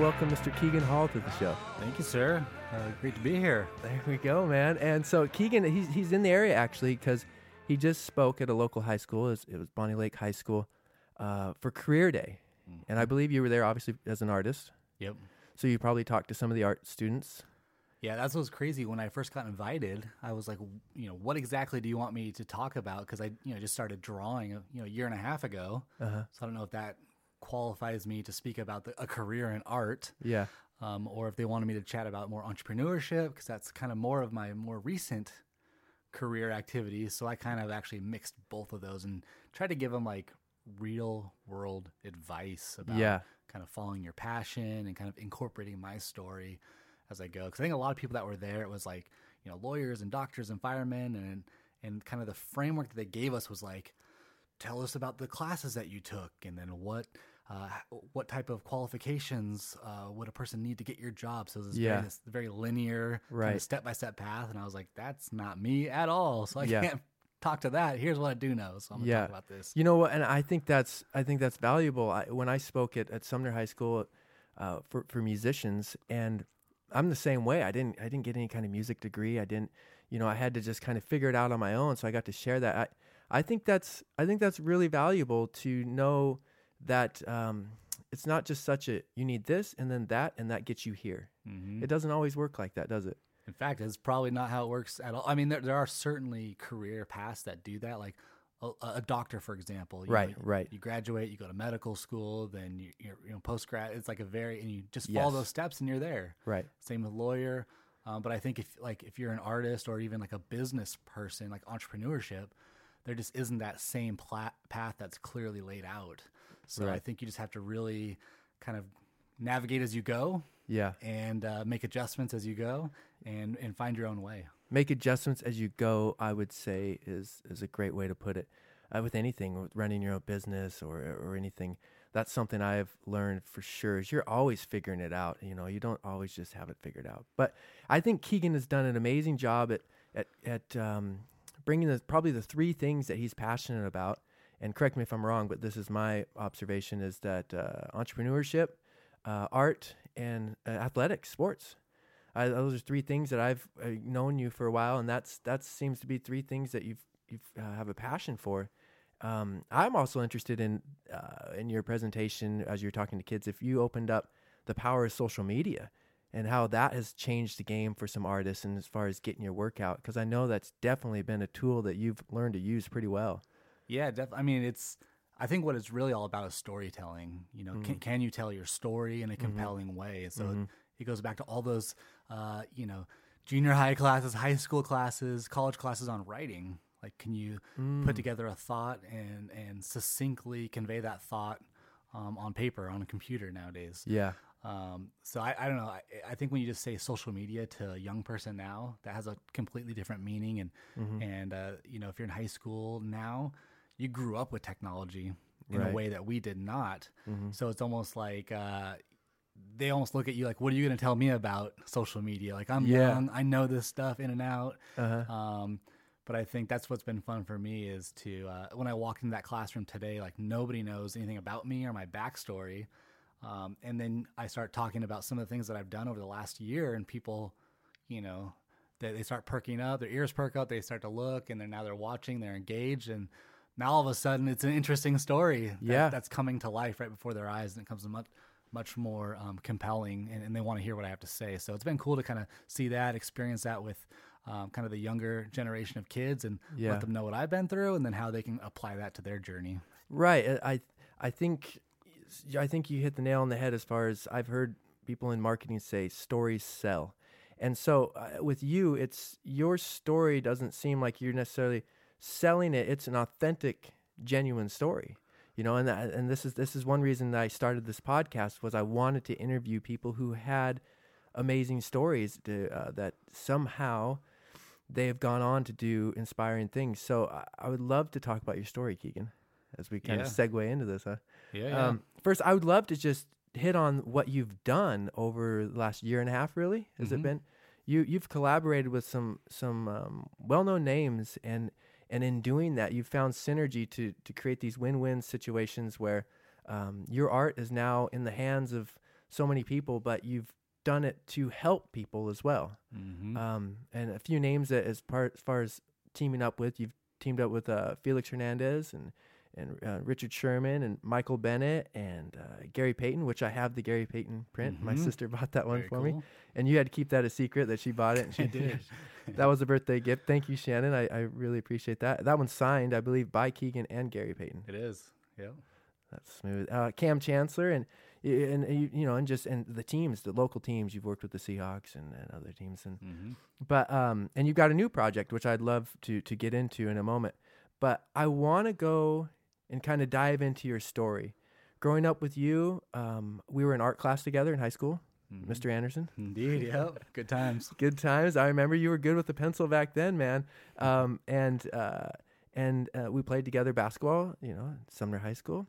and welcome Mr. Keegan Hall to the show. Thank you, sir. Uh, great to be here. There we go, man. And so Keegan, he's he's in the area actually because he just spoke at a local high school. It was, it was Bonney Lake High School uh, for Career Day, and I believe you were there obviously as an artist. Yep. So you probably talked to some of the art students. Yeah, that's what was crazy. When I first got invited, I was like, you know, what exactly do you want me to talk about? Because I, you know, just started drawing, you know, a year and a half ago. Uh-huh. So I don't know if that qualifies me to speak about the, a career in art, Yeah. um, or if they wanted me to chat about more entrepreneurship, because that's kind of more of my more recent career activities. So I kind of actually mixed both of those and tried to give them like real world advice about Yeah. kind of following your passion and kind of incorporating my story as I go. Because I think a lot of people that were there, it was like you know lawyers and doctors and firemen, and and kind of the framework that they gave us was like, tell us about the classes that you took, and then what. Uh, what type of qualifications uh, would a person need to get your job? So this Yeah. very, this very linear, Right. step by step path, and I was like, "That's not me at all." So I Yeah. can't talk to that. Here's what I do know. So I'm gonna Yeah. talk about this. You know what? And I think that's I think that's valuable. I, when I spoke at, at Sumner High School uh, for for musicians, and I'm the same way. I didn't I didn't get any kind of music degree. I didn't, you know, I had to just kind of figure it out on my own. So I got to share that. I I think that's I think that's really valuable to know that um, it's not just such a you need this and then that and that gets you here. Mm-hmm. It doesn't always work like that, does it? In fact, it's probably not how it works at all. I mean, there, there are certainly career paths that do that, like a, a doctor, for example. You Right, know, right. You graduate, you go to medical school, then you, you're, you know, post grad. It's like a very, and you just follow Yes. those steps and you're there. Right. Same with lawyer. Um, but I think if like if you're an artist or even like a business person, like entrepreneurship, there just isn't that same pla- path that's clearly laid out. So I think you just have to really kind of navigate as you go Yeah. and uh, make adjustments as you go and and find your own way. make adjustments as you go i would say is is a great way to put it uh, with anything with running your own business or or anything that's something i've learned for sure is you're always figuring it out you know you don't always just have it figured out but i think keegan has done an amazing job at at at um, bringing the probably the three things that he's passionate about and correct me if i'm wrong but this is my observation is that uh, entrepreneurship uh, art and uh, athletics sports I, those are three things that I've uh, known you for a while, and that's that seems to be three things that you've you've uh, have a passion for. Um, I'm also interested in uh, in your presentation as you're talking to kids. If you opened up the power of social media and how that has changed the game for some artists, and as far as getting your work out, because I know that's definitely been a tool that you've learned to use pretty well. Yeah, def- I mean, it's. I think what it's really all about is storytelling. You know, can, can you tell your story in a compelling way? And so it, it goes back to all those, uh, you know, junior high classes, high school classes, college classes on writing. Like, can you put together a thought and and succinctly convey that thought um, on paper on a computer nowadays? Yeah, Um, so I, I don't know. I, I think when you just say social media to a young person now, that has a completely different meaning. And and uh, you know, if you're in high school now, you grew up with technology in Right. a way that we did not. So it's almost like uh, they almost look at you like, "What are you going to tell me about social media?" Like I'm Yeah. young, I know this stuff in and out. uh-huh. Um, but I think that's what's been fun for me is to uh, when I walked into that classroom today, like nobody knows anything about me or my backstory, um, and then I start talking about some of the things that I've done over the last year, and people, you know, they, they start perking up, their ears perk up, they start to look, and then now they're watching, they're engaged, and now all of a sudden it's an interesting story that- Yeah. that's coming to life right before their eyes, and it comes much much more um, compelling, and, and they want to hear what I have to say. So it's been cool to kind of see that, experience that with um, kind of the younger generation of kids, and Yeah. let them know what I've been through, and then how they can apply that to their journey. Right. I- I think I think you hit the nail on the head as far as I've heard people in marketing say stories sell. And so uh, with you it's your story doesn't seem like you're necessarily selling it. It's an authentic genuine story. You know, and that, and this is this is one reason that I started this podcast was I wanted to interview people who had amazing stories to, uh, that somehow they have gone on to do inspiring things. So I, I would love to talk about your story, Keegan, as we kind of segue into this. Huh? Yeah. Um, first, I would love to just hit on what you've done over the last year and a half. Really, has it Mhm. been? You you've collaborated with some some um, well known names, and and in doing that, you've found synergy to to create these win win situations where um, your art is now in the hands of so many people, but you've done it to help people as well. Mm-hmm. Um, and a few names that as part as far as teaming up with, you've teamed up with uh, Felix Hernandez and and uh, Richard Sherman and Michael Bennett and uh, Gary Payton, which I have the Gary Payton print. My Mhm. sister bought that one Very for me, and you had to keep that a secret that she bought it. And she I did. that was a birthday gift. Thank you, Shannon. I, I really appreciate that. That one's signed, I believe, by Keegan and Gary Payton. It is. Yep. That's smooth. Uh, Kam Chancellor and and, and you, you know and just and the teams, the local teams. You've worked with the Seahawks and, and other teams, and Mm-hmm. but um and you've got a new project which I'd love to to get into in a moment. But I want to go and kind of dive into your story. Growing up with you, um, we were in art class together in high school, Mhm. Mr. Anderson. Indeed. Yep. Good times. Good times. I remember you were good with the pencil back then, man. Um, and uh, and uh, we played together basketball, you know, at Sumner High School.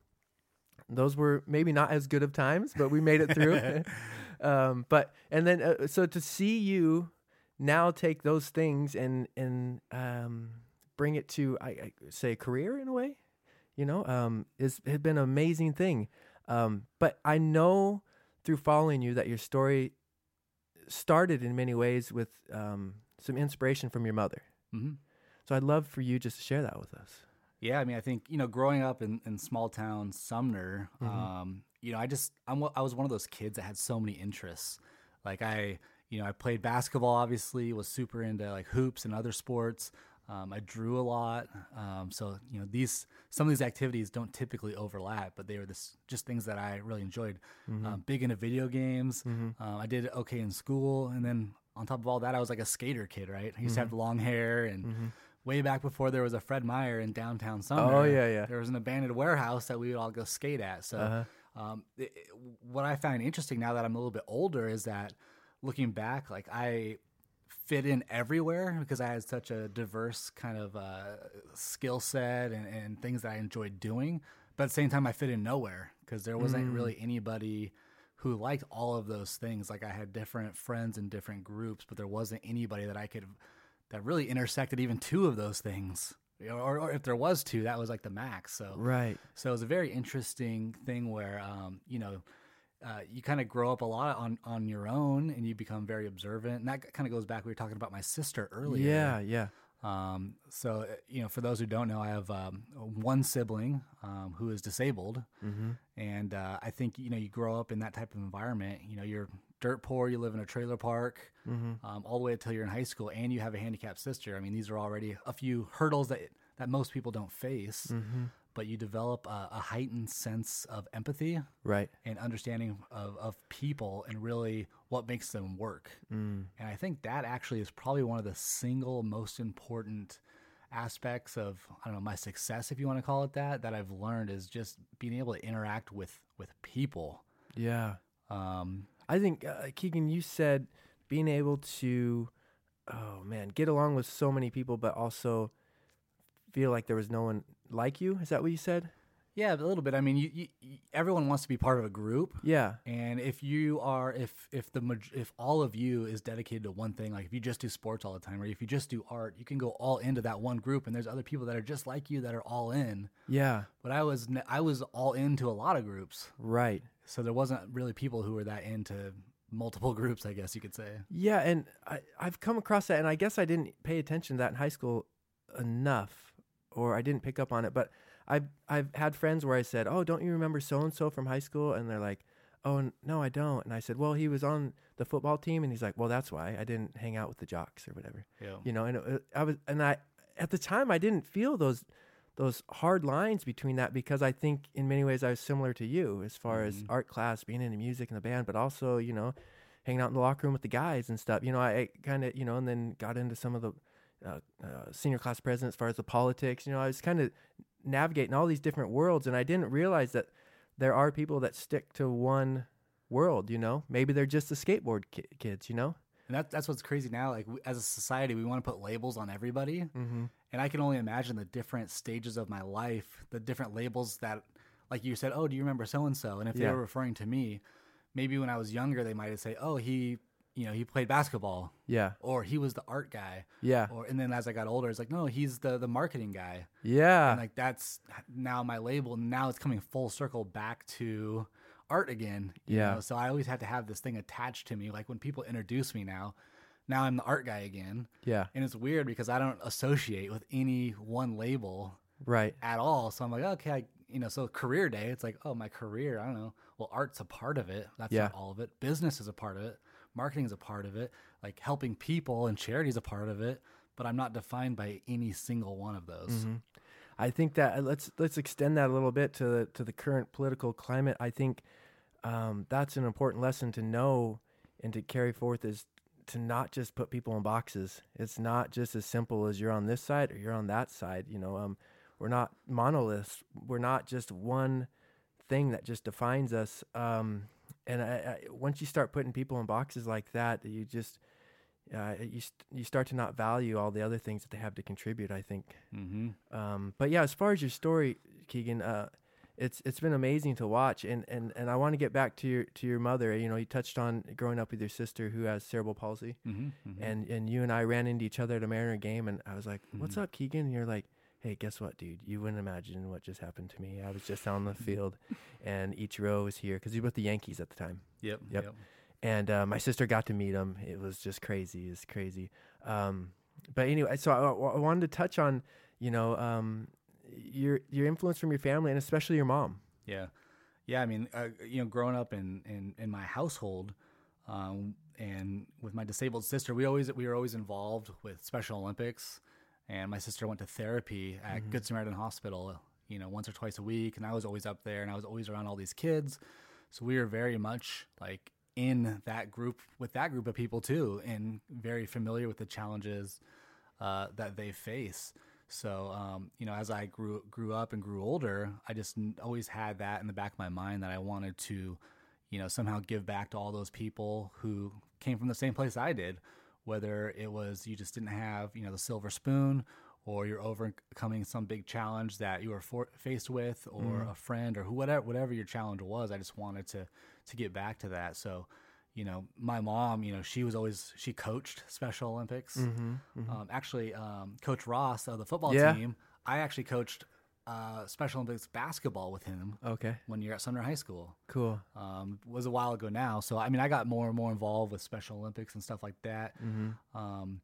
Those were maybe not as good of times, but we made it through. um, but and then uh, so to see you now take those things and and um, bring it to I, I say a career in a way, you know, um, is has been an amazing thing. Um, but I know through following you that your story started in many ways with um, some inspiration from your mother. Mm-hmm. So I'd love for you just to share that with us. Yeah, I mean, I think you know, growing up in, in small town Sumner, Mhm. um, you know, I just I'm, I was one of those kids that had so many interests. Like I, you know, I played basketball. Obviously, was super into like hoops and other sports. Um, I drew a lot. Um, so you know, these some of these activities don't typically overlap, but they were this just things that I really enjoyed. Um, big into video games. Um, I did okay in school, and then on top of all that, I was like a skater kid, right? I used to have long hair and. Way back before there was a Fred Meyer in downtown Sumner. Oh, yeah, yeah. There was an abandoned warehouse that we would all go skate at. So, Uh-huh. um, it, it- what I find interesting now that I'm a little bit older is that looking back, like I fit in everywhere because I had such a diverse kind of uh, skill set and, and things that I enjoyed doing. But at the same time, I fit in nowhere because there wasn't Mm. really anybody who liked all of those things. Like I had different friends in different groups, but there wasn't anybody that I could that really intersected even two of those things. Or, or if there was two, that was like the max. So Right. so it was a very interesting thing where, um, you know, uh, you kind of grow up a lot on, on your own and you become very observant. And that kind of goes back. We were talking about my sister earlier. Yeah, yeah. Um, so, uh, you know, for those who don't know, I have um, one sibling um, who is disabled. Mm-hmm. And uh, I think, you know, you grow up in that type of environment. You know, you're dirt poor, you live in a trailer park, Mm-hmm. um, all the way until you're in high school, and you have a handicapped sister. I mean, these are already a few hurdles that, that most people don't face Mm-hmm. But you develop a, a heightened sense of empathy Right. and understanding of, of people and really what makes them work. Mm. And I think that actually is probably one of the single most important aspects of I don't know my success, if you want to call it that, that I've learned is just being able to interact with with people. Yeah. Um, I think uh, Keegan, you said being able to, oh man, get along with so many people, but also feel like there was no one like you. Is that what you said? yeah, a little bit. I mean, you, you, you, everyone wants to be part of a group. Yeah. And if you are, if if the maj- if all of you is dedicated to one thing, like if you just do sports all the time, or if you just do art, you can go all into that one group. And there's other people that are just like you that are all in. Yeah. But I was ne- I was all into a lot of groups, Right. so there wasn't really people who were that into multiple groups. I guess you could say. Yeah, and I, I've come across that, and I guess I didn't pay attention to that in high school enough, or I didn't pick up on it. But I've I've had friends where I said, "Oh, don't you remember so and so from high school?" And they're like, "Oh, no, I don't." And I said, "Well, he was on the football team," and he's like, "Well, that's why I didn't hang out with the jocks or whatever." Yeah. You know, and it, I was, and I at the time I didn't feel those those hard lines between that because I think in many ways I was similar to you as far as Mhm. art class, being into music and the band, but also you know hanging out in the locker room with the guys and stuff. You know, I, I kind of, you know, and then got into some of the uh, uh, senior class president as far as the politics. You know, I was kind of navigating all these different worlds, and I didn't realize that there are people that stick to one world. You know, maybe they're just the skateboard ki- kids. You know. And that, that's what's crazy now. Like we, as a society, we want to put labels on everybody, Mm-hmm. and I can only imagine the different stages of my life, the different labels that, like you said, oh, do you remember so and so? And if Yeah. they were referring to me, maybe when I was younger, they might have say, oh, he, you know, he played basketball, Yeah. or he was the art guy, Yeah. or and then as I got older, it's like, no, he's the the marketing guy, Yeah. and like that's now my label. Now it's coming full circle back to art again. you Yeah. know? So I always had to have this thing attached to me. Like when people introduce me now, now I'm the art guy again. Yeah. And it's weird because I don't associate with any one label Right. at all. So I'm like, okay, I, you know, so career day, it's like, oh, my career, I don't know. Well, art's a part of it. That's Yeah. not all of it. Business is a part of it. Marketing is a part of it. Like helping people and charity is a part of it. But I'm not defined by any single one of those. Mm-hmm. I think that let's let's extend that a little bit to the to the current political climate. I think um, that's an important lesson to know and to carry forth is to not just put people in boxes. It's not just as simple as you're on this side or you're on that side. You know, um, we're not monoliths. We're not just one thing that just defines us. Um, and I, I, once you start putting people in boxes like that, you just uh, you st- you start to not value all the other things that they have to contribute. I think. Mm-hmm. Um, but yeah, as far as your story, Keegan, uh, it's it's been amazing to watch, and, and, and I want to get back to your to your mother. You know, you touched on growing up with your sister who has cerebral palsy, Mm-hmm. mm-hmm. and and you and I ran into each other at a Mariner game, and I was like, "What's Mhm. up, Keegan?" And you're like, "Hey, guess what, dude? You wouldn't imagine what just happened to me. I was just on the field, and Ichiro was here because he was with the Yankees at the time." Yep. Yep. and uh, my sister got to meet him. It was just crazy. It's crazy. Um, but anyway, so I, I wanted to touch on, you know, um, your your influence from your family and especially your mom. Yeah, yeah. I mean, uh, you know, growing up in in, in my household, um, and with my disabled sister, we always we were always involved with Special Olympics, and my sister went to therapy at Good Samaritan Hospital, you know, once or twice a week, and I was always up there, and I was always around all these kids, so we were very much like in that group with that group of people too, and very familiar with the challenges uh, that they face. So, um, you know, as I grew grew up and grew older, I just always had that in the back of my mind that I wanted to, you know, somehow give back to all those people who came from the same place I did. Whether it was you just didn't have, you know, the silver spoon, or you're overcoming some big challenge that you were for- faced with, or a friend, or who whatever whatever your challenge was. I just wanted to to get back to that. So, you know, my mom, you know, she was always she coached Special Olympics. Um, actually, um, Coach Ross of the football Yeah. team, I actually coached uh, Special Olympics basketball with him Okay, When you're at Sumner High School. cool. Um, was a while ago now, so I mean, I got more and more involved with Special Olympics and stuff like that. Um,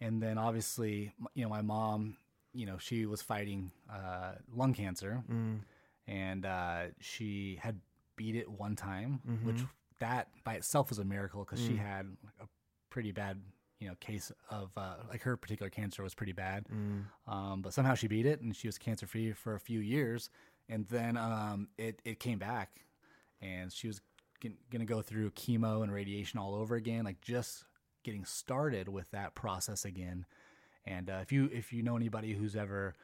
and then obviously, you know, my mom, you know, she was fighting uh, lung cancer, and uh, she had beat it one time, which that by itself was a miracle because she had a pretty bad, you know, case of uh, like her particular cancer was pretty bad. Um, but somehow she beat it, and she was cancer free for a few years, and then um, it it came back, and she was g- gonna go through chemo and radiation all over again, like just getting started with that process again. And uh, if you if you know anybody who's ever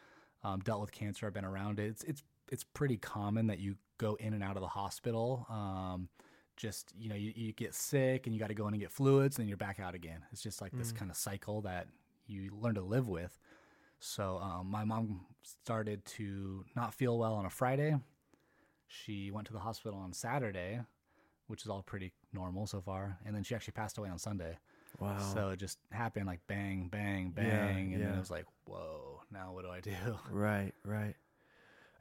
um, dealt with cancer or been around it, it's it's it's pretty common that you go in and out of the hospital. Um, just you know, you, you get sick and you got to go in and get fluids, and then you're back out again. It's just like this kind of cycle that you learn to live with. So um, my mom started to not feel well on a Friday. She went to the hospital on Saturday, which is all pretty normal so far, and then she actually passed away on Sunday. Wow. So it just happened like bang, bang, Yeah, bang, and then it was like, whoa, now what do I do? right, right.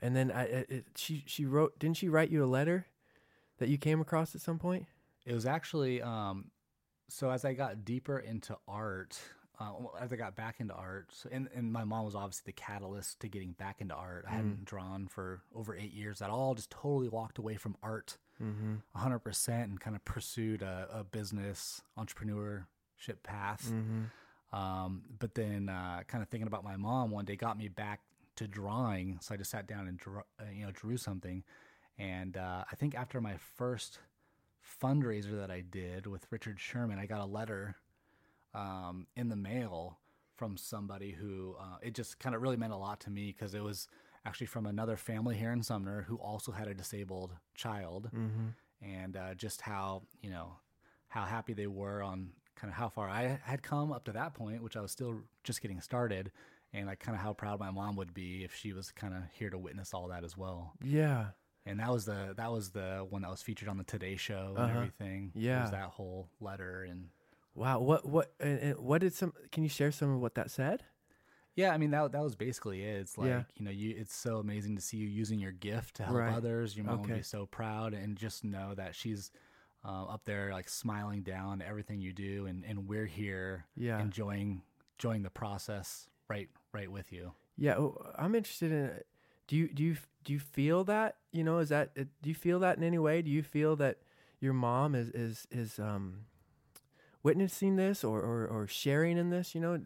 And then I, it, she she wrote. Didn't she write you a letter that you came across at some point? It was actually um, so as I got deeper into art, uh, as I got back into art, so, and and my mom was obviously the catalyst to getting back into art. I hadn't drawn for over eight years at all. Just totally walked away from art, hundred percent, and kind of pursued a, a business entrepreneurship path. Um, but then, uh, kind of thinking about my mom one day got me back to drawing. So I just sat down and drew, uh, you know drew something. And uh, I think after my first fundraiser that I did with Richard Sherman, I got a letter um, in the mail from somebody who uh, it just kind of really meant a lot to me because it was actually from another family here in Sumner who also had a disabled child, and uh, just how you know how happy they were on kind of how far I had come up to that point, which I was still just getting started, and like kind of how proud my mom would be if she was kind of here to witness all that as well. Yeah. And that was the that was the one that was featured on the Today Show and Uh-huh. everything. It Yeah. was that whole letter and Wow. What what and, and what did some? Can you share some of what that said? Yeah, I mean that that was basically it. It's like Yeah. you know, you it's so amazing to see you using your gift to help Right. others. Your mom would be so proud, and just know that she's uh, up there like smiling down everything you do, and, and we're here Yeah. enjoying enjoying the process right right with you. Yeah, oh, I'm interested in. Do you do you do you feel that you know? Is that do you feel that in any way? Do you feel that your mom is is is um witnessing this or or, or sharing in this? You know.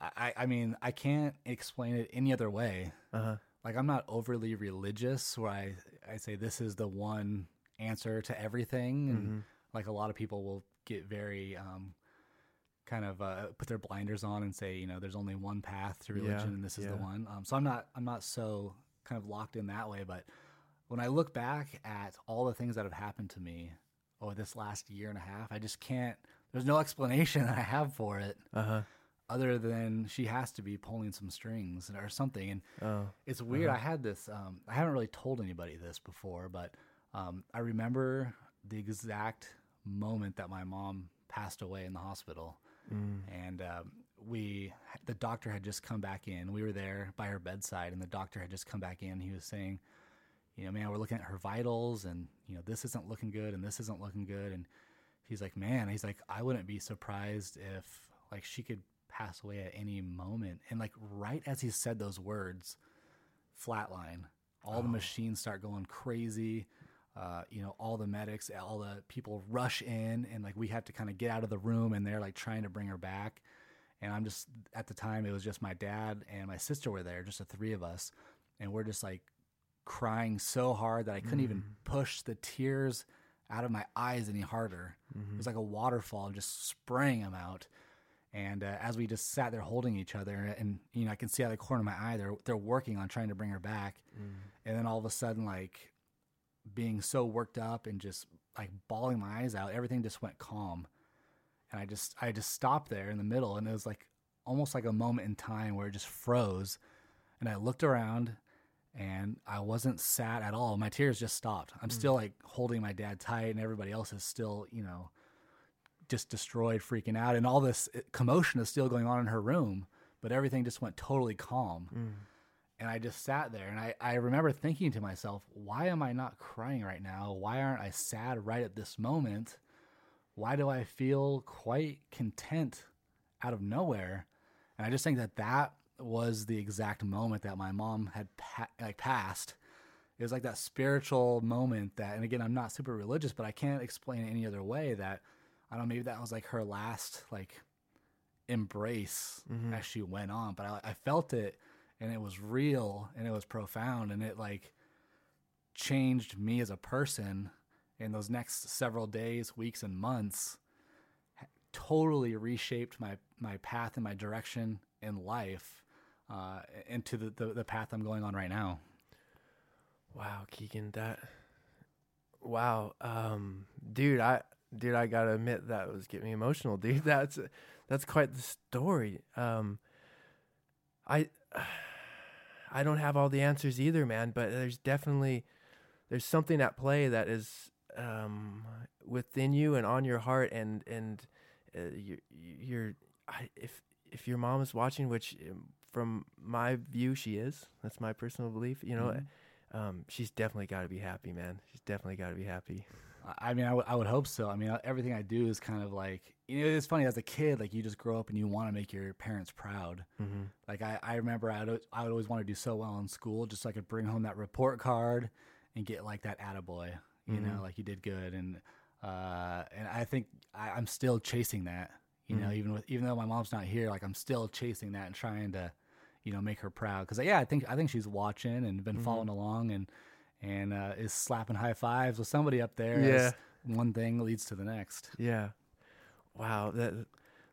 I I- mean I can't explain it any other way. Uh huh. like I'm not overly religious where I I say this is the one answer to everything and Mm-hmm. like a lot of people will get very um kind of uh, put their blinders on and say you know there's only one path to religion Yeah, and this is the one um so I'm not I'm not so kind of locked in that way but when I look back at all the things that have happened to me over this last year and a half I just can't there's no explanation that I have for it Uh huh. other than she has to be pulling some strings or something and Oh. it's weird. I had this. Um, I haven't really told anybody this before, but um, I remember the exact moment that my mom passed away in the hospital, Mm. and um, we, the doctor had just come back in. We were there by her bedside, and the doctor had just come back in. He was saying, "You know, man, we're looking at her vitals, and you know, this isn't looking good, and this isn't looking good." And he's like, "Man," he's like, "I wouldn't be surprised if like she could." pass away at any moment and like right as he said those words flatline. All the machines start going crazy. Uh, you know, all the medics, all the people rush in, and like we have to kind of get out of the room, and they're like trying to bring her back. And I'm just at the time, it was just my dad and my sister were there, just the three of us, and we're just like crying so hard that I couldn't even push the tears out of my eyes any harder. It was like a waterfall just spraying them out. And uh, as we just sat there holding each other, and you know, I can see out of the corner of my eye, they're they're working on trying to bring her back. And then all of a sudden, like being so worked up and just like bawling my eyes out, everything just went calm. And I just I just stopped there in the middle, and it was like almost like a moment in time where it just froze. And I looked around, and I wasn't sad at all. My tears just stopped. I'm still like holding my dad tight, and everybody else is still, you know, just destroyed, freaking out, and all this uh, commotion is still going on in her room, but everything just went totally calm. And I just sat there, and I, I remember thinking to myself, why am I not crying right now? Why aren't I sad right at this moment? Why do I feel quite content out of nowhere? And I just think that that was the exact moment that my mom had pa- like passed. It was like that spiritual moment that, and again, I'm not super religious, but I can't explain it any other way that I don't know, maybe that was like her last like embrace mm-hmm. as she went on. But I, I felt it and it was real and it was profound and it like changed me as a person in those next several days, weeks, and months. Totally reshaped my my path and my direction in life uh, into the, the the path I'm going on right now. Wow, Keegan, that. Wow, um, dude, I dude, I gotta admit that was getting me emotional, dude. That's that's quite the story. Um, I I don't have all the answers either, man, but there's definitely there's something at play that is um, within you and on your heart, and and uh, you're, you're I, if if your mom is watching, which um, from my view she is, that's my personal belief. You know, um, she's definitely got to be happy, man. She's definitely got to be happy. I- I mean, I would- hope so. I mean, everything I do is kind of like, you know, it's funny as a kid, like you just grow up and you want to make your parents proud. Mm-hmm. Like I, I remember I'd, I would always want to do so well in school just so I could bring home that report card and get like that attaboy, you know, like you did good. And, uh, and I think I, I'm still chasing that, you know, even with, even though my mom's not here, like I'm still chasing that and trying to, you know, make her proud. Cause yeah, I think, I think she's watching and been following along and, and, uh, is slapping high fives with somebody up there. Yeah. One thing leads to the next. Yeah. Wow, that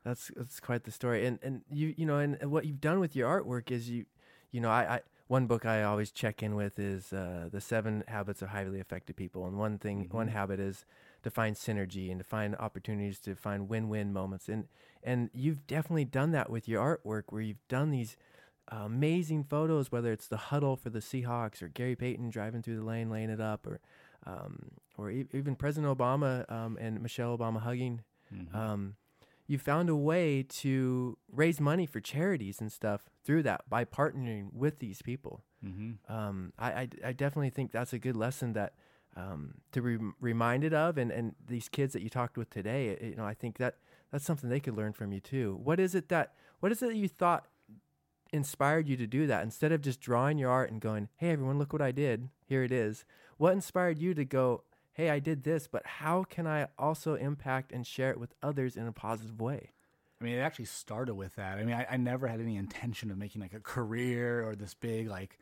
that's that's quite the story. And and you you know, and, what you've done with your artwork is you you know, I, I one book I always check in with is uh, the seven habits of highly effective people. And one thing one habit is to find synergy and to find opportunities to find win-win moments. And and you've definitely done that with your artwork where you've done these amazing photos, whether it's the huddle for the Seahawks or Gary Payton driving through the lane, laying it up, or um, or e- even President Obama um, and Michelle Obama hugging. Um, you found a way to raise money for charities and stuff through that by partnering with these people. Mm-hmm. Um, I, I, I definitely think that's a good lesson that um, to be reminded of, and, and these kids that you talked with today, you know, I think that that's something they could learn from you too. What is it that what is it that you thought inspired you to do that instead of just drawing your art and going, "Hey, everyone, look what I did. Here it is." What inspired you to go, "Hey, I did this, but how can I also impact and share it with others in a positive way?" I mean, it actually started with that. I mean, I, I never had any intention of making like a career or this big like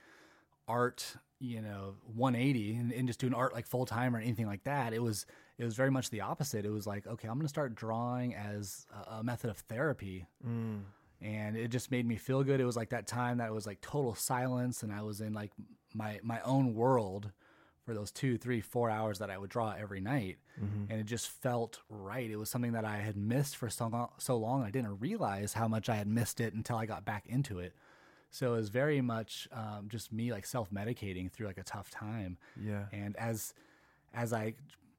art, you know, 180 and, and just doing art like full time or anything like that. It was it was very much the opposite. It was like, okay, I'm going to start drawing as a, a method of therapy. Mm. And it just made me feel good. It was like that time that it was like total silence and I was in like my my own world for those two, three, four hours that I would draw every night. Mm-hmm. And it just felt right. It was something that I had missed for so long, so long. I didn't realize how much I had missed it until I got back into it. So it was very much um, just me like self medicating through like a tough time. Yeah. And as as I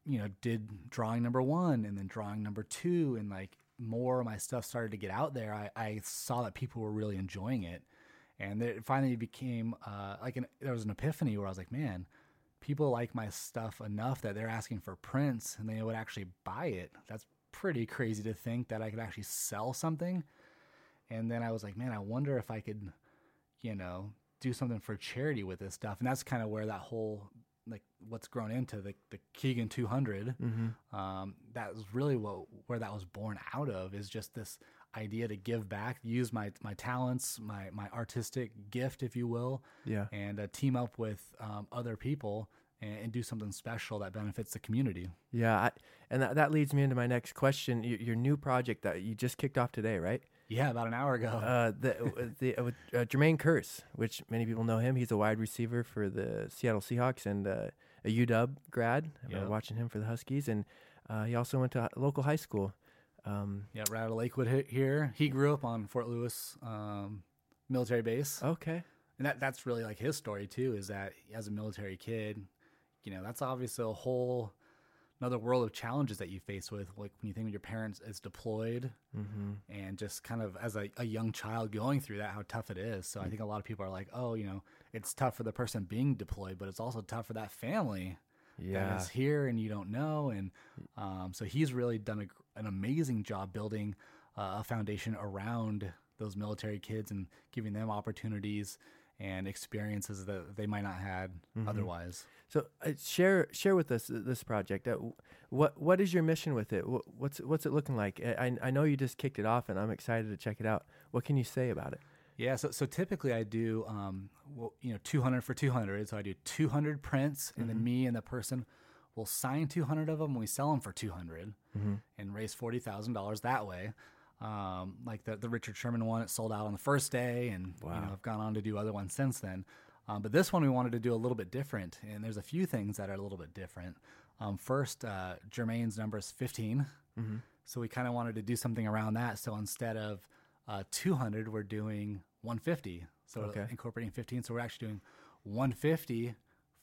you know did drawing number one and then drawing number two and like more my stuff started to get out there, I, I saw that people were really enjoying it. And it finally became uh, like an, there was an epiphany where I was like, man, people like my stuff enough that they're asking for prints and they would actually buy it. That's pretty crazy to think that I could actually sell something. And then I was like, man, I wonder if I could, you know, do something for charity with this stuff. And that's kind of where that whole like what's grown into the the Keegan 200. Mm-hmm. Um, that was really what where that was born out of is just this idea to give back, use my my talents, my my artistic gift, if you will, Yeah. and uh, team up with um, other people and, and do something special that benefits the community. Yeah, I, and that, that leads me into my next question. Your, your new project that you just kicked off today, right? Yeah, about an hour ago. Uh, the the uh, with, uh, Jermaine Kearse, which many people know him. He's a wide receiver for the Seattle Seahawks and uh, a UW grad. I remember Yep. watching him for the Huskies, and uh, he also went to a local high school. Um, yeah, right out of Lakewood here. He grew up on Fort Lewis um, military base. okay, and that that's really like his story too is that as a military kid you know that's obviously a whole another world of challenges that you face with like when you think of your parents is deployed mm-hmm. And just kind of as a, a young child going through that how tough it is. So i think a lot of people are like oh you know it's tough for the person being deployed but it's also tough for that family yeah, that is here and you don't know. And um, so he's really done a, an amazing job building uh, a foundation around those military kids and giving them opportunities and experiences that they might not had otherwise. So uh, share share with us this project. Uh, what what is your mission with it? Wh- What's what's it looking like? I I know you just kicked it off, and I'm excited to check it out. What can you say about it? Yeah, so so typically I do, um, well, you know, 200 for 200. So I do 200 prints, and then me and the person will sign 200 of them. and We sell them for 200 and raise forty thousand dollars that way. Um, like the the Richard Sherman one, it sold out on the first day, and you know I've gone on to do other ones since then. Um, but this one we wanted to do a little bit different, and there's a few things that are a little bit different. Um, first, uh, Jermaine's number is 15, so we kind of wanted to do something around that. So instead of uh, 200, we're doing 150. So Okay. incorporating 15. So we're actually doing 150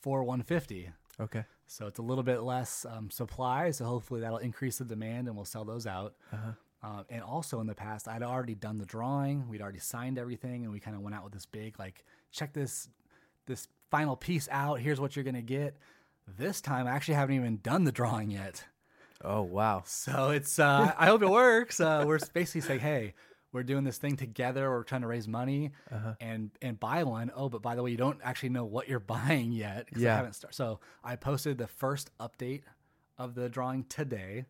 for 150. Okay. So it's a little bit less um, supply. So hopefully that'll increase the demand and we'll sell those out. Um, and also in the past, I'd already done the drawing. We'd already signed everything, and we kind of went out with this big like, check this this final piece out. Here's what you're gonna get. This time, I actually haven't even done the drawing yet. Oh wow. So it's uh, I hope it works. Uh, we're basically saying, hey, we're doing this thing together. We're trying to raise money and and buy one. Oh, but by the way, you don't actually know what you're buying yet. 'cause I Yeah. haven't started. So I posted the first update of the drawing today.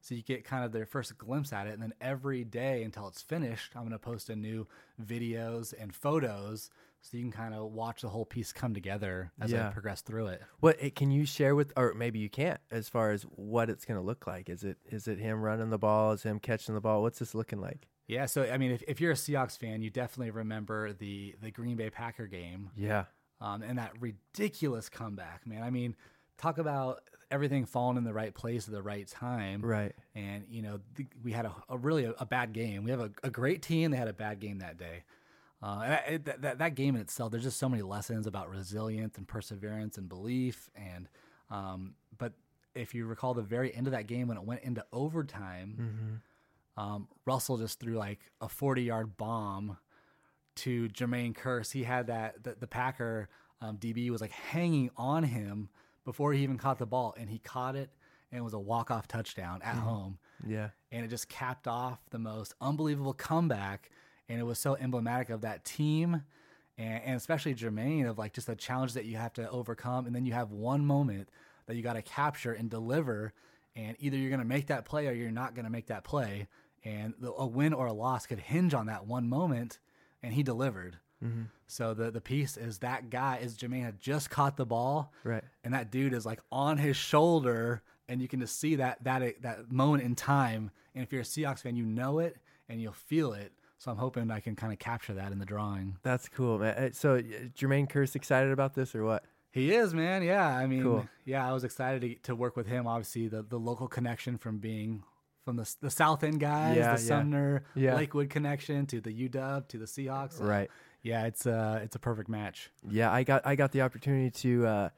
So you get kind of their first glimpse at it, and then every day until it's finished, I'm going to post a new videos and photos, so you can kind of watch the whole piece come together as Yeah. I progress through it. What eh, can you share with, or maybe you can't, as far as what it's going to look like? Is it is it him running the ball? Is him catching the ball? What's this looking like? Yeah, so I mean, if, if you're a Seahawks fan, you definitely remember the the Green Bay Packer game Yeah. um, and that ridiculous comeback, man. I mean, talk about everything falling in the right place at the right time. Right. And you know, th- we had a, a really a, a bad game. We have a, a great team. They had a bad game that day. Uh, and I- it- that, that that game in itself, there's just so many lessons about resilience and perseverance and belief. And um, but if you recall the very end of that game when it went into overtime, um, Russell just threw like a 40 yard bomb to Jermaine Kearse. He had that, the, the Packer um, DB was like hanging on him before he even caught the ball, and he caught it and it was a walk off touchdown at mm-hmm. home. Yeah. And it just capped off the most unbelievable comeback. And it was so emblematic of that team and, and especially Jermaine of like just the challenge that you have to overcome. And then you have one moment that you got to capture and deliver. And either you're going to make that play or you're not going to make that play. And the, a win or a loss could hinge on that one moment. And he delivered. Mm-hmm. So the the piece is that guy is Jermaine had just caught the ball, Right. and that dude is like on his shoulder, and you can just see that that that moment in time. And if you're a Seahawks fan, you know it and you'll feel it. So I'm hoping I can kind of capture that in the drawing. That's cool, man. Uh, So Jermaine Kearse excited about this or what? He is, man. Yeah, I mean, Cool. yeah, I was excited to, to work with him. Obviously, the the local connection from being from the the South End guys, Yeah, the yeah. Sumner Yeah. Lakewood connection to the UW to the Seahawks. Right. Yeah, it's uh it's a perfect match. Yeah, I got I got the opportunity to uh,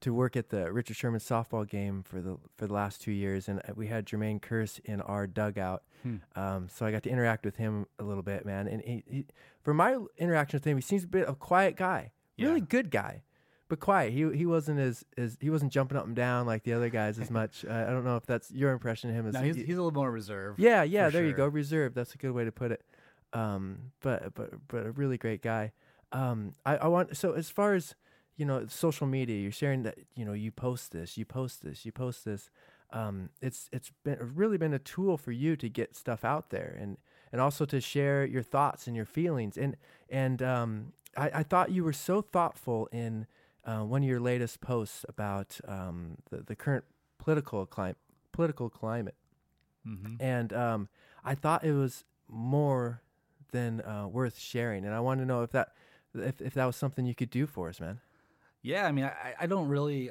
to work at the Richard Sherman softball game for the for the last two years, and uh, we had Jermaine Kearse in our dugout. Hmm. Um, so I got to interact with him a little bit, man. And he, he, for my interaction with him, he seems a bit of a quiet guy, really Yeah. good guy, but quiet. He he wasn't as, as he wasn't jumping up and down like the other guys as much. Uh, I don't know if that's your impression of him. As No, he's, he's a little more reserved. yeah, yeah. There you go. Reserved. That's a good way to put it. Um, but but but a really great guy. Um, I, I want so as far as you know, social media. You're sharing that you know you post this, you post this, you post this. Um, it's it's been really been a tool for you to get stuff out there and and also to share your thoughts and your feelings. And and um, I, I thought you were so thoughtful in uh, one of your latest posts about um, the the current political climate political climate Mm-hmm. and um, I thought it was more than uh, worth sharing. And I want to know if that if, if that was something you could do for us, man. Yeah, I mean, I, I don't really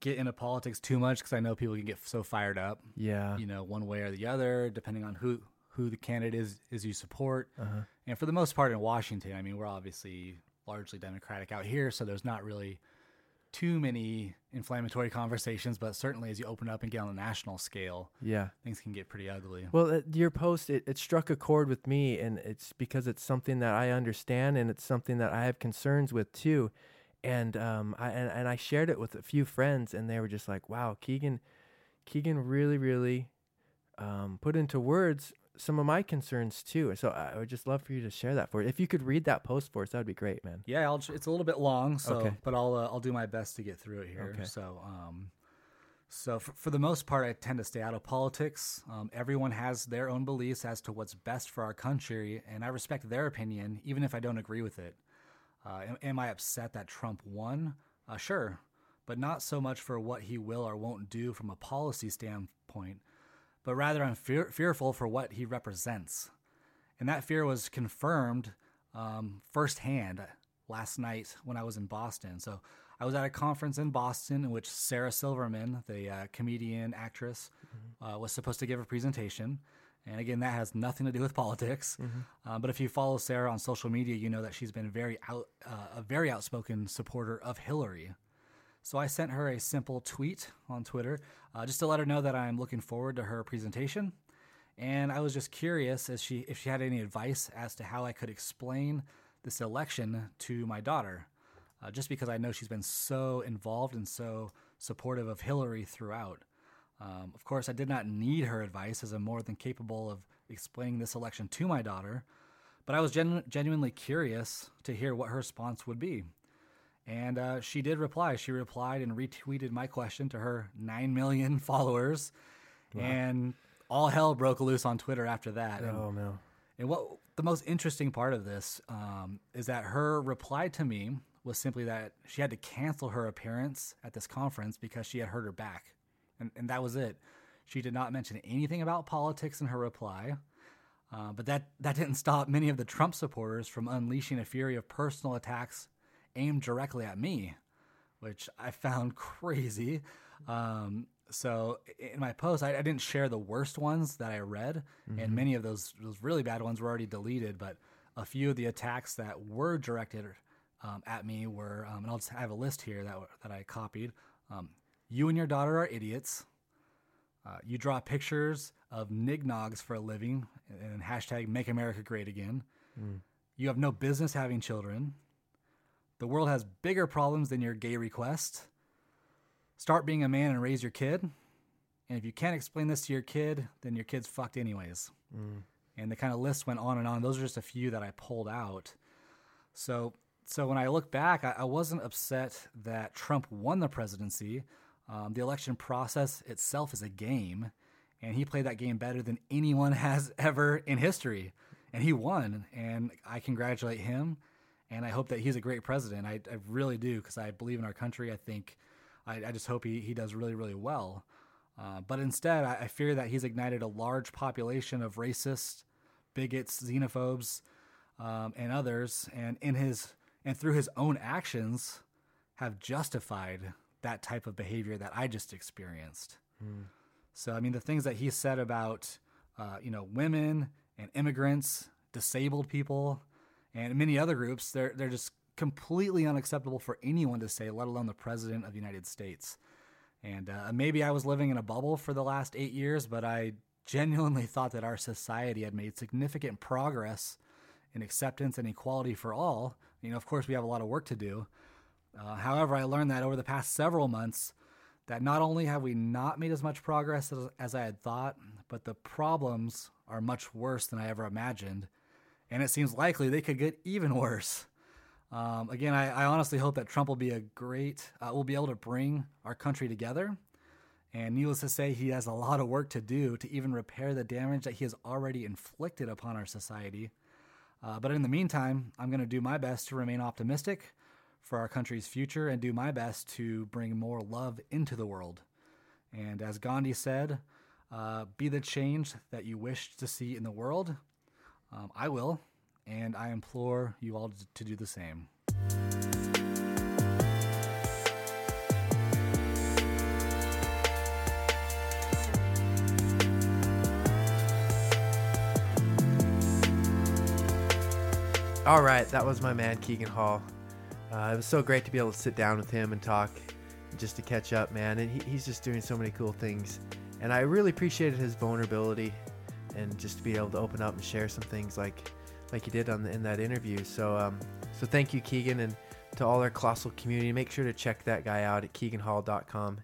get into politics too much because I know people can get so fired up, Yeah. you know, one way or the other, depending on who who the candidate is is you support. Uh-huh. And for the most part in Washington, I mean, we're obviously largely Democratic out here, so there's not really too many inflammatory conversations. But certainly, as you open up and get on the national scale, Yeah. things can get pretty ugly. Well, uh, your post it, it struck a chord with me, and it's because it's something that I understand, and it's something that I have concerns with too. And um, I and, and I shared it with a few friends, and they were just like, "Wow, Keegan, Keegan really, really um, put into words some of my concerns too." So I would just love for you to share that for us. If you could read that post for us, that would be great, man. Yeah, I'll, it's a little bit long, so Okay. but I'll uh, I'll do my best to get through it here. Okay. So, um, so for, for the most part, I tend to stay out of politics. Um, everyone has their own beliefs as to what's best for our country, and I respect their opinion, even if I don't agree with it. Uh, am, am I upset that Trump won? Uh, sure, but not so much for what he will or won't do from a policy standpoint, but rather I'm fear, fearful for what he represents. And that fear was confirmed um, firsthand last night when I was in Boston. So I was at a conference in Boston in which Sarah Silverman, the uh, comedian actress, uh, was supposed to give a presentation. And again, that has nothing to do with politics. Uh, but if you follow Sarah on social media, you know that she's been very out, uh, a very outspoken supporter of Hillary. So I sent her a simple tweet on Twitter uh, just to let her know that I'm looking forward to her presentation. And I was just curious as she if she had any advice as to how I could explain this election to my daughter, uh, just because I know she's been so involved and so supportive of Hillary throughout. Um, of course, I did not need her advice as I'm more than capable of explaining this election to my daughter, but I was genu- genuinely curious to hear what her response would be. And uh, she did reply. She replied and retweeted my question to her 9 million followers. And all hell broke loose on Twitter after that. And, Oh no. and what the most interesting part of this um, is that her reply to me was simply that she had to cancel her appearance at this conference because she had hurt her back. And, and that was it. She did not mention anything about politics in her reply. Uh, but that, that didn't stop many of the Trump supporters from unleashing a fury of personal attacks aimed directly at me, which I found crazy. Um, so in my post, I, I didn't share the worst ones that I read, and many of those those really bad ones were already deleted. But a few of the attacks that were directed um, at me were, um, and I'll just have a list here that that I copied. Um, you and your daughter are idiots. Uh, you draw pictures of nignogs for a living and hashtag make America great again. Mm. You have no business having children. The world has bigger problems than your gay request. Start being a man and raise your kid. And if you can't explain this to your kid, then your kid's fucked anyways. Mm. And the kind of list went on and on. Those are just a few that I pulled out. So, so when I look back, I, I wasn't upset that Trump won the presidency. Um, the election process itself is a game, and he played that game better than anyone has ever in history. And he won, and I congratulate him. And I hope that he's a great president. I, I really do because I believe in our country. I think I, I just hope he, he does really, really well. Uh, but instead, I, I, fear that he's ignited a large population of racists, bigots, xenophobes, um, and others, and in his and through his own actions, have justified that type of behavior that I just experienced. Mm. So, I mean, the things that he said about, uh, you know, women and immigrants, disabled people, and many other groups, they're they're just completely unacceptable for anyone to say, let alone the president of the United States. And uh, maybe I was living in a bubble for the last eight years, but I genuinely thought that our society had made significant progress in acceptance and equality for all. You know, of course, we have a lot of work to do. Uh, however, I learned that over the past several months, that not only have we not made as much progress as, as I had thought, but the problems are much worse than I ever imagined. And it seems likely they could get even worse. Um, again, I, I, honestly hope that Trump will be a great, uh, will be able to bring our country together. And needless to say, he has a lot of work to do to even repair the damage that he has already inflicted upon our society. Uh, but in the meantime, I'm going to do my best to remain optimistic for our country's future and do my best to bring more love into the world. And as Gandhi said, uh, be the change that you wish to see in the world. Um, I will and I implore you all to do the same. All right, that was my man Keegan Hall. Uh, it was so great to be able to sit down with him and talk, just to catch up, man. And he, he's just doing so many cool things, and I really appreciated his vulnerability, and just to be able to open up and share some things like like you did on the, in that interview. So um, so thank you, Keegan, and to all our Colossal community. Make sure to check that guy out at keeganhall.com.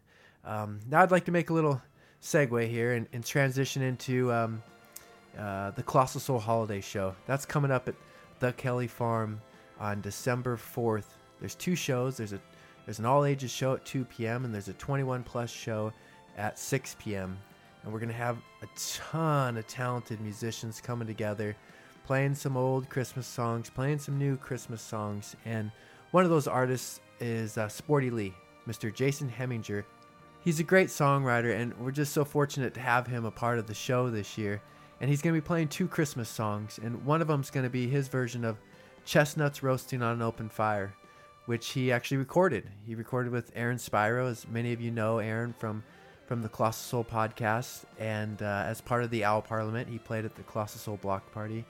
Um, now I'd like to make a little segue here and, and transition into um, uh, the Colossal Soul Holiday Show. That's coming up at the Kelley Farm on December 4th. There's two shows. There's a there's an all ages show at 2 p.m. and there's a 21 plus show at 6 p.m. And we're gonna have a ton of talented musicians coming together playing some old Christmas songs, playing some new Christmas songs. And one of those artists is uh, Sporty Lee, Mr. Jason Heminger. He's a great songwriter, and we're just so fortunate to have him a part of the show this year. And he's going to be playing two Christmas songs, and one of them is going to be his version of Chestnuts Roasting on an Open Fire, which he actually recorded. He recorded with Aaron Spyro, as many of you know Aaron from from the Colossal Soul podcast, and uh, as part of the Owl Parliament, he played at the Colossal Soul Block Party.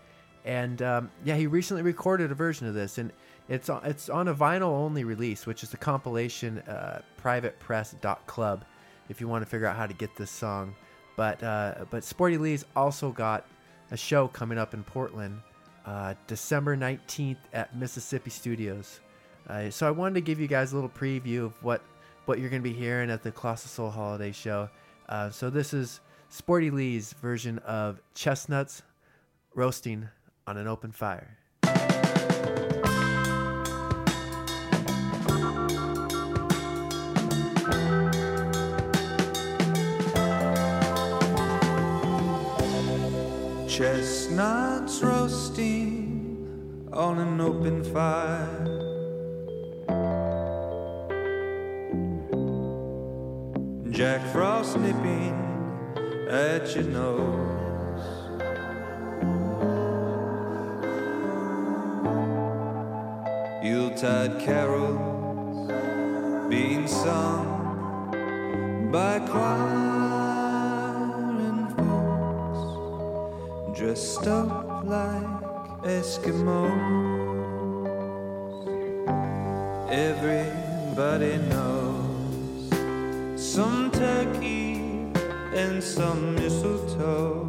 And um, yeah, he recently recorded a version of this, and it's on, it's on a vinyl only release, which is the compilation uh, privatepress.club if you want to figure out how to get this song. But uh, but Sporty Lee's also got a show coming up in Portland, uh, December 19th at Mississippi Studios. Uh, so I wanted to give you guys a little preview of what what you're going to be hearing at the Colossal Soul Holiday Show. Uh, so this is Sporty Lee's version of Chestnuts Roasting on an open fire. Chestnuts roasting on an open fire. Jack Frost nipping at your nose. Yuletide carols being sung by choir and folks dressed up like Eskimos. Everybody knows some some mistletoe.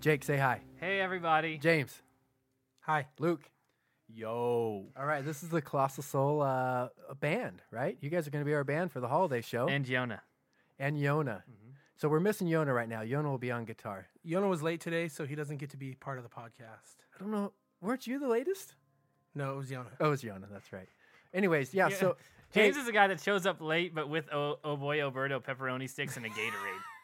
Jake, say hi. Hey everybody. James, Hi. Luke. Yo. All right, this is the Colossal Soul uh, band, right? You guys are going to be our band for the holiday show. And Yona. and Yona. So we're missing Yona right now. Yona will be on guitar. Yona was late today, so he doesn't get to be part of the podcast. I don't know. Weren't you the latest? No, it was Yona. Oh, it was Yona. That's right. Anyways, yeah. Yeah. So James hey, is a guy that shows up late, but with oh, oh boy, Alberto pepperoni sticks and a Gatorade.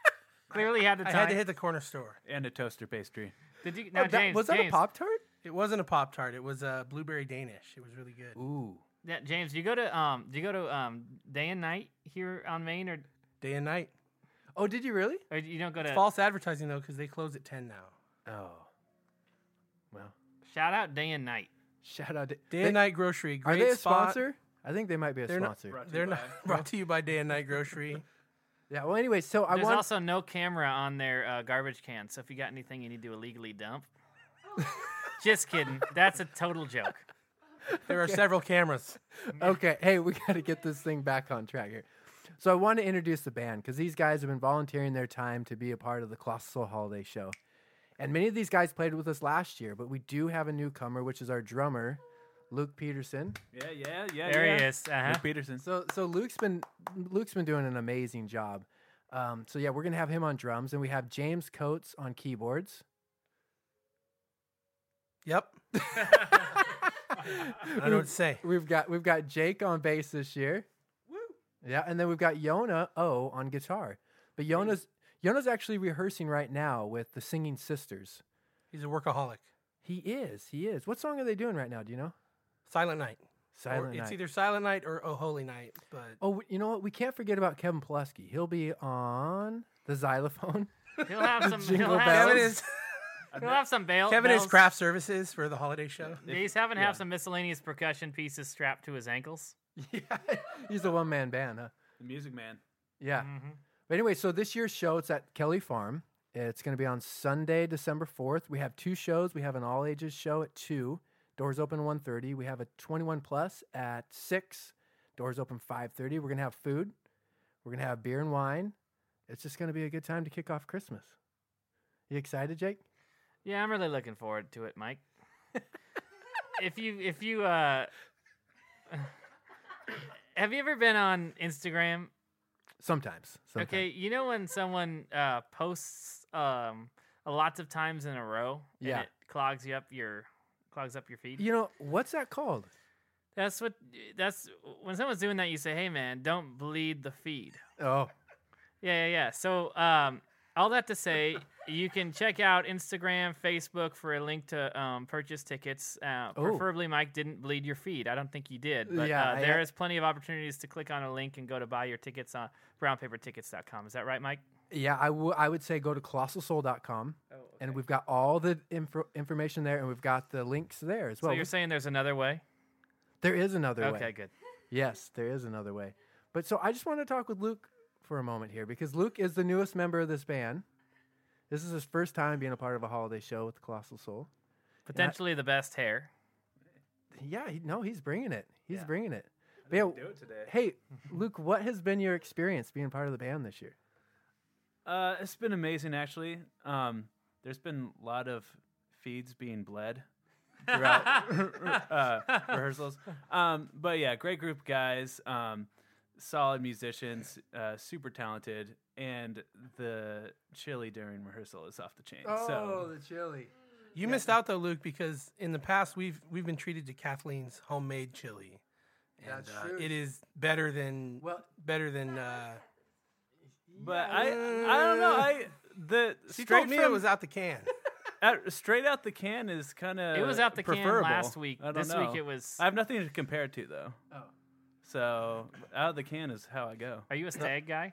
Clearly had the I time. had to hit the corner store. and a toaster pastry. Did you? oh, Now, that- James. was that James, a Pop Tart? It wasn't a Pop Tart. It was a blueberry Danish. It was really good. Ooh. Yeah, James, do you go to um? Do you go to um day and night here on Main, or Day and night. Oh, did you really? or you don't go to? False advertising though, because they close at ten now. Oh. Well, Shout out day and night. shout out. To, Day they- and Night Grocery. Are Great they a spot. sponsor? I think they might be a They're not- sponsor. They're not brought to you by Day and Night Grocery. Yeah. Well, anyway, so I want. There's want. also no camera on their uh, garbage can, so if you got anything you need to illegally dump. Just kidding. That's a total joke. There are several cameras. okay, hey, we got to get this thing back on track here. So I want to introduce the band because these guys have been volunteering their time to be a part of the Colossal Holiday Show. And many of these guys played with us last year, but we do have a newcomer, which is our drummer, Luke Peterson. Yeah, yeah, yeah. There yeah. he is. Uh-huh. Luke Peterson. So so Luke's been Luke's been doing an amazing job. Um, so yeah, we're gonna have him on drums, and we have James Coates on keyboards. Yep. I don't know what to say. We've got we've got Jake on bass this year. Woo. Yeah, and then we've got Yona O on guitar. But Yona's Yona's actually rehearsing right now with the Singing Sisters. He's a workaholic. He is, he is. What song are they doing right now? Do you know? Silent Night. Silent or it's either Silent Night or Oh Holy Night. But Oh, you know what? We can't forget about Kevin Pulaski. He'll be on the xylophone. He'll have some. Jingle He'll have, bells. Kevin is he'll have some bail. Kevin is craft services for the holiday show. He's having to have some miscellaneous percussion pieces strapped to his ankles. yeah, he's a one man band, huh? The Music Man. Yeah. Mm-hmm. But anyway, so this year's show it's at Kelley Farm. It's going to be on Sunday, December fourth. We have two shows. We have an all ages show at two. Doors open 1.30. We have a twenty one plus at six. Doors open five thirty. We're going to have food. We're going to have beer and wine. It's just going to be a good time to kick off Christmas. You excited, Jake? Yeah, I'm really looking forward to it, Mike. if you if you uh have you ever been on Instagram? Sometimes. sometimes. Okay, you know when someone uh posts um a lots of times in a row and Yeah. it clogs you up your clogs up your feed? You know what's that called? That's what that's when someone's doing that you say, "Hey man, don't bleed the feed." Oh, Yeah, yeah, yeah. So, um, all that to say, you can check out Instagram, Facebook for a link to um, purchase tickets. Uh, Oh. preferably, Mike didn't bleed your feed. I don't think you did, but Yeah, uh, I- there is plenty of opportunities to click on a link and go to buy your tickets on brownpapertickets.com. Is that right, Mike? Yeah. I wou- I would say go to colossalsoul.com. Oh, And we've got all the info- information there, and we've got the links there as well. so you're saying there's another way? there is another way. Okay, good. Yes, there is another way. But so I just want to talk with Luke for a moment here because Luke is the newest member of this band. This is his first time being a part of a holiday show with the Colossal Soul. Potentially the best hair. Yeah, he, no, he's bringing it. He's Yeah. bringing it. But yeah, Do it today. hey, Luke, what has been your experience being part of the band this year? Uh, it's been amazing, actually. Um, there's been a lot of feeds being bled throughout uh, rehearsals. Um, but yeah, great group of guys, um, solid musicians, uh, super talented, and the chili during rehearsal is off the chain. so the chili. You missed out though, Luke, because in the past we've we've been treated to Kathleen's homemade chili. And, That's uh, true. It is better than Well- better than. Uh, but I, I don't know. I the she straight told me from, it was out the can. out- straight out the can is kind of It was out the can preferable. last week. I don't This know. week it was. I have nothing to compare it to though. Oh. So out of the can is how I go. Are you a stag guy?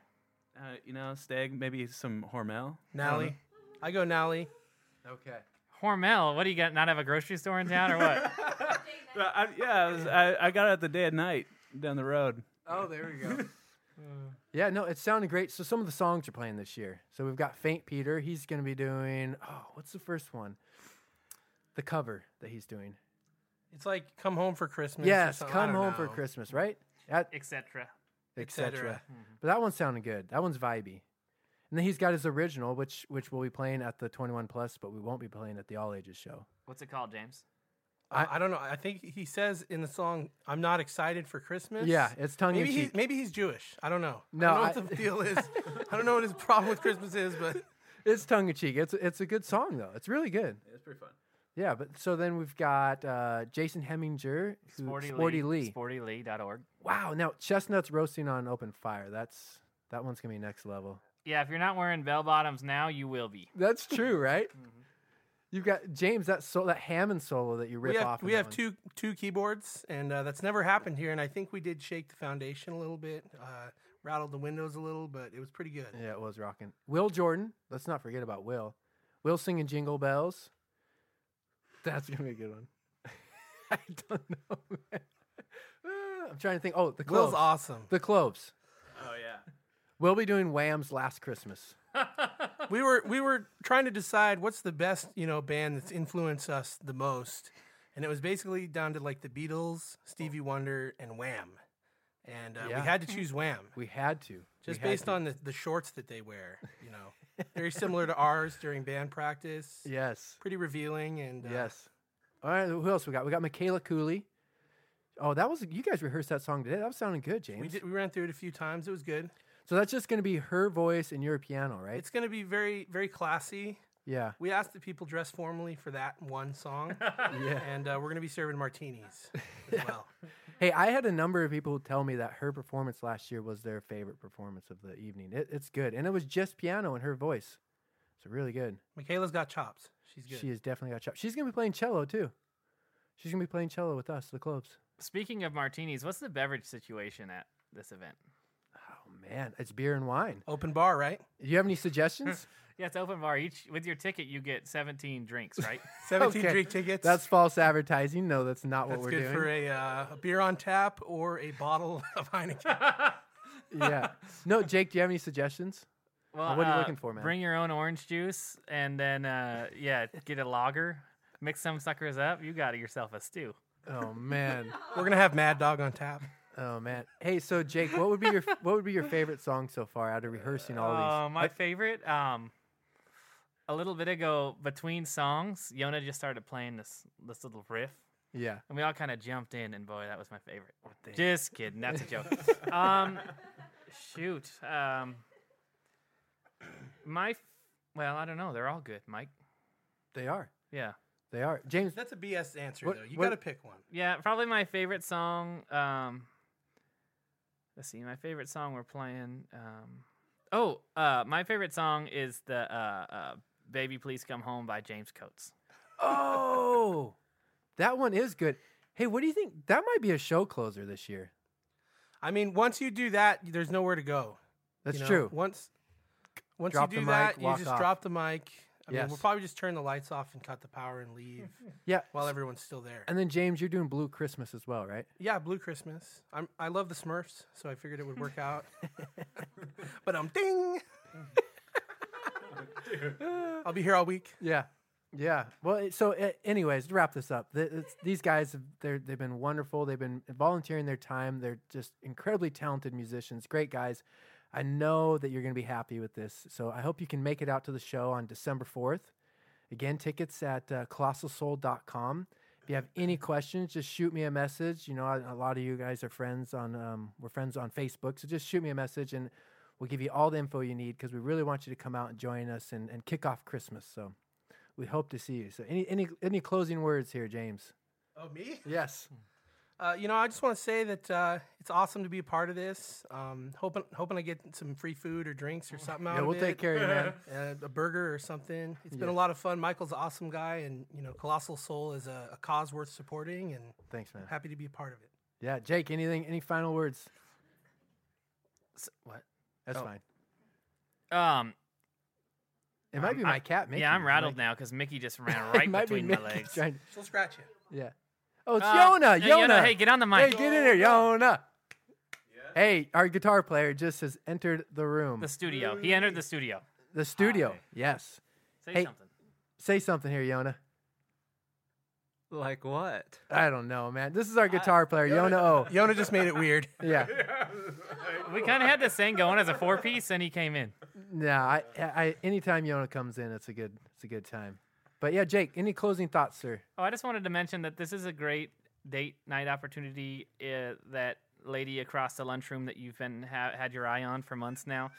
Uh, you know, Stag, maybe some Hormel. Nalley, I go Nalley. Okay. Hormel, what do you got? Not have a grocery store in town or what? Uh, I, yeah, I, was, I, I got it the day and night down the road. Oh, there we go. Yeah, no, it sounded great. So some of the songs are playing this year. So we've got Faint Peter. He's going to be doing. Oh, what's the first one? The cover that he's doing. It's like come home for Christmas. yes, something. Come don't home for. Christmas, right? At Etc. etc. cetera. Mm-hmm. But that one sounded good. That one's vibey. And then he's got his original, which which we'll be playing at the 21 plus, but we won't be playing at the all ages show. What's it called, James? Uh, I, don't know. I think he says in the song, "I'm not excited for Christmas." Yeah, it's tongue in Maybe he, cheek. maybe he's Jewish. I don't know. No, I don't know I- what the deal is. I don't know what his problem with Christmas is, but It's tongue in cheek. It's it's a good song though. It's really good. It's pretty fun. Yeah, but so then we've got uh, Jason Heminger, who, Sporty, Sporty Lee. Lee. Sportylee.org. Wow, now chestnuts roasting on open fire. That's that one's gonna be next level. Yeah, if you're not wearing bell bottoms now, you will be. That's true, right? You've got James that so that Hammond solo that you rip we have off. we have one. two two keyboards, and uh, that's never happened here. And I think we did shake the foundation a little bit, uh, rattled the windows a little, but it was pretty good. Yeah, it was rocking. Will Jordan. Let's not forget about Will. Will singing Jingle Bells. That's gonna be a good one. I don't know. man. Ah, I'm trying to think. Oh, the cloves. Will's awesome. The cloves. Oh, yeah. We'll be doing Wham's Last Christmas. we were we were trying to decide what's the best you know band that's influenced us the most, and it was basically down to like the Beatles, Stevie Wonder, and Wham. And uh, Yeah. we had to choose Wham We had to. just had based to. on the, the shorts that they wear. You know, very similar to ours during band practice. Yes. Pretty revealing and uh, Yes. All right. Who else we got? We got Micaela Cooley. Oh, that was you guys rehearsed that song today. That was sounding good, James. We did, we ran through it a few times. It was good. So that's just going to be her voice and your piano, right? It's going to be very, very classy. yeah. We asked the people dress formally for that one song, Yeah. and uh, we're going to be serving martinis as well. Hey, I had a number of people tell me that her performance last year was their favorite performance of the evening. It, it's good, and it was just piano and her voice. So really good. Micaela's got chops. She's good. She has definitely got chops. She's gonna be playing cello too. She's gonna be playing cello with us, the clubs. Speaking of martinis, what's the beverage situation at this event? Man, it's beer and wine. Open bar, right? Do you have any suggestions? Yeah, it's open bar. Each with your ticket, you get 17 drinks, right? 17 Okay. drink tickets. That's false advertising. No, that's not what we're doing. That's good for a, uh, a beer on tap or a bottle of Heineken. yeah. No, Jake, do you have any suggestions? Well, what are you uh, looking for, man? Bring your own orange juice, and then uh, yeah, get a lager. Mix some suckers up. You got yourself a stew. Oh man. We're gonna have Mad Dog on tap. Oh man. Hey, so Jake, what would be your what would be your favorite song so far out of rehearsing all Uh, these? my favorite. Um, a little bit ago, between songs, Yona just started playing this this little riff, Yeah. and we all kind of jumped in, and boy, that was my favorite. damn. Just kidding. That's a joke. um, shoot. Um, my, f- well, I don't know. They're all good, Mike. They are. Yeah. They are. James, That's a BS answer What- though. You gotta pick one. Yeah, probably my favorite song. Um, let's see, my favorite song we're playing. Um, oh, uh, my favorite song is the uh, uh, "Baby Please Come Home" by James Coates. Oh, that one is good. Hey, what do you think? That might be a show closer this year. I mean, once you do that, there's nowhere to go. That's you know? true. Once once Drop you do mic, that, you just off. drop the mic. I mean, we'll probably just turn the lights off and cut the power and leave Yeah. while everyone's still there. And then James, you're doing Blue Christmas as well, right? Yeah, Blue Christmas. I'm I love the Smurfs, so I figured it would work out. but um, ding. I'll be here all week. Yeah. Yeah. Well, it- so uh, anyways, to wrap this up, th- it's, these guys they're, they've been wonderful. They've been volunteering their time. They're just incredibly talented musicians, great guys. I know that you're going to be happy with this. So I hope you can make it out to the show on December 4th. Again, tickets at uh, colossalsoul.com. If you have any questions, just shoot me a message. You know, a, a lot of you guys are friends on um, we're friends on Facebook, so just shoot me a message and we'll give you all the info you need because we really want you to come out and join us and, and kick off Christmas. So we hope to see you. So any any any closing words here, James? Oh, me? Yes. Uh, you know, I just want to say that uh, it's awesome to be a part of this. Um, hoping hoping I get some free food or drinks or something out Yeah, of we'll it. take care of you, man. uh, a burger or something. It's been a lot of fun. Michael's an awesome guy, and you know, Colossal Soul is a, a cause worth supporting, and Thanks, man. happy to be a part of it. Yeah, Jake. Anything? Any final words? S- what? That's Oh. fine. Um, It might I'm- be my I- cat. Mickey. yeah, I'm rattled might- now because Mickey just ran right might be between my legs. She'll scratch you. yeah. Oh, it's Uh, Yona. yeah, Yona. Hey, get on the mic. Hey, get in here, Yona. Hey, our guitar player just has entered the room. The studio. He entered the studio. The studio. Yes. Say Hey. something. Say something here, Yona. Like what? I don't know, man. This is our guitar player, Yona O. Yona just made it weird. Yeah. We kind of had this thing going as a four piece, and he came in. No, I, I, anytime Yona comes in, it's a good, it's a good time. But yeah, Jake, any closing thoughts, sir? Oh, I just wanted to mention that this is a great date night opportunity. Uh, that lady across the lunchroom that you've been ha- had your eye on for months now.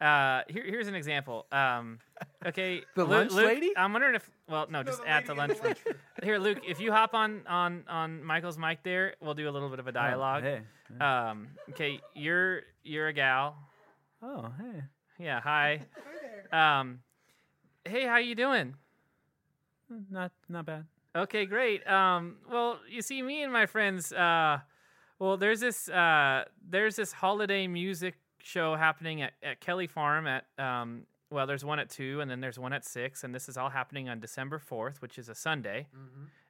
Uh, here, here's an example. Um, okay, The Lu- lunch Luke, lady? I'm wondering if, well, no, just at the lunchroom. Here, Luke, if you hop on on on Michael's mic there, we'll do a little bit of a dialogue. Hey. Um, okay, you're you're a gal. Oh, hey. Yeah, hi. Hi Um, hey, how you doing? Not not bad. Okay, great. Um, well, you see, me and my friends, uh, well, there's this uh, there's this holiday music show happening at, at Kelley Farm at um, well, there's one at two, and then there's one at six, and this is all happening on December fourth, which is a Sunday.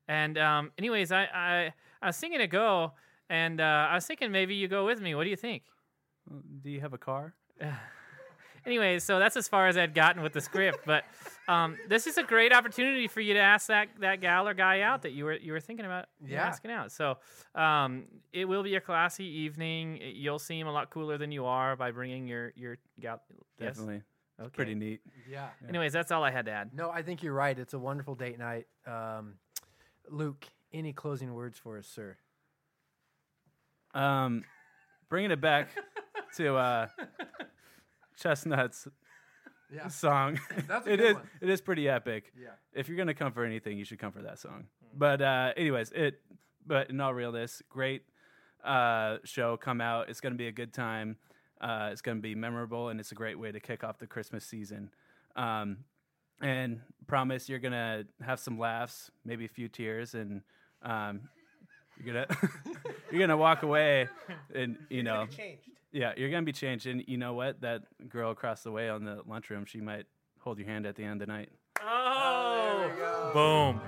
And um, anyways, I, I I was thinking to go, and uh, I was thinking maybe you go with me. What do you think? Do you have a car? Anyways, so that's as far as I'd gotten with the script. But um, this is a great opportunity for you to ask that, that gal or guy out that you were you were thinking about Yeah. asking out. So um, it will be a classy evening. You'll seem a lot cooler than you are by bringing your your gal. Yes? Definitely. Okay. Pretty neat. Yeah. Anyways, that's all I had to add. No, I think you're right. It's a wonderful date night. Um, Luke, any closing words for us, sir? Um, bringing it back to uh, Chestnuts Yeah. song. That's a It good is. one. It is pretty epic. Yeah. If you're gonna come for anything, you should come for that song. Hmm. But uh, anyways, it. But in all realness, great uh, show. Come out. It's gonna be a good time. Uh, it's gonna be memorable, and it's a great way to kick off the Christmas season. Um, and promise you're gonna have some laughs, maybe a few tears, and um, you're gonna you're gonna walk away, and you know. Changed. Yeah, you're gonna be changed, and you know what? That girl across the way on the lunchroom, she might hold your hand at the end of the night. Oh, boom.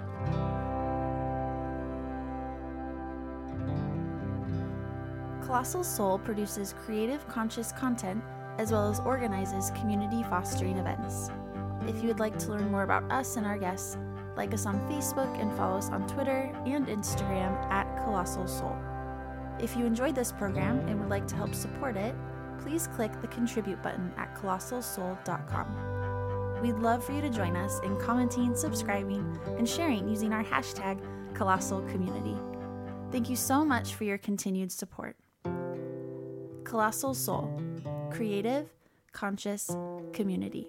Colossal Soul produces creative, conscious content as well as organizes community fostering events. If you would like to learn more about us and our guests, like us on Facebook and follow us on Twitter and Instagram at Colossal Soul. If you enjoyed this program and would like to help support it, please click the contribute button at colossalsoul.com. We'd love for you to join us in commenting, subscribing, and sharing using our hashtag Colossal Community. Thank you so much for your continued support. Colossal Soul Creative, Conscious, Community.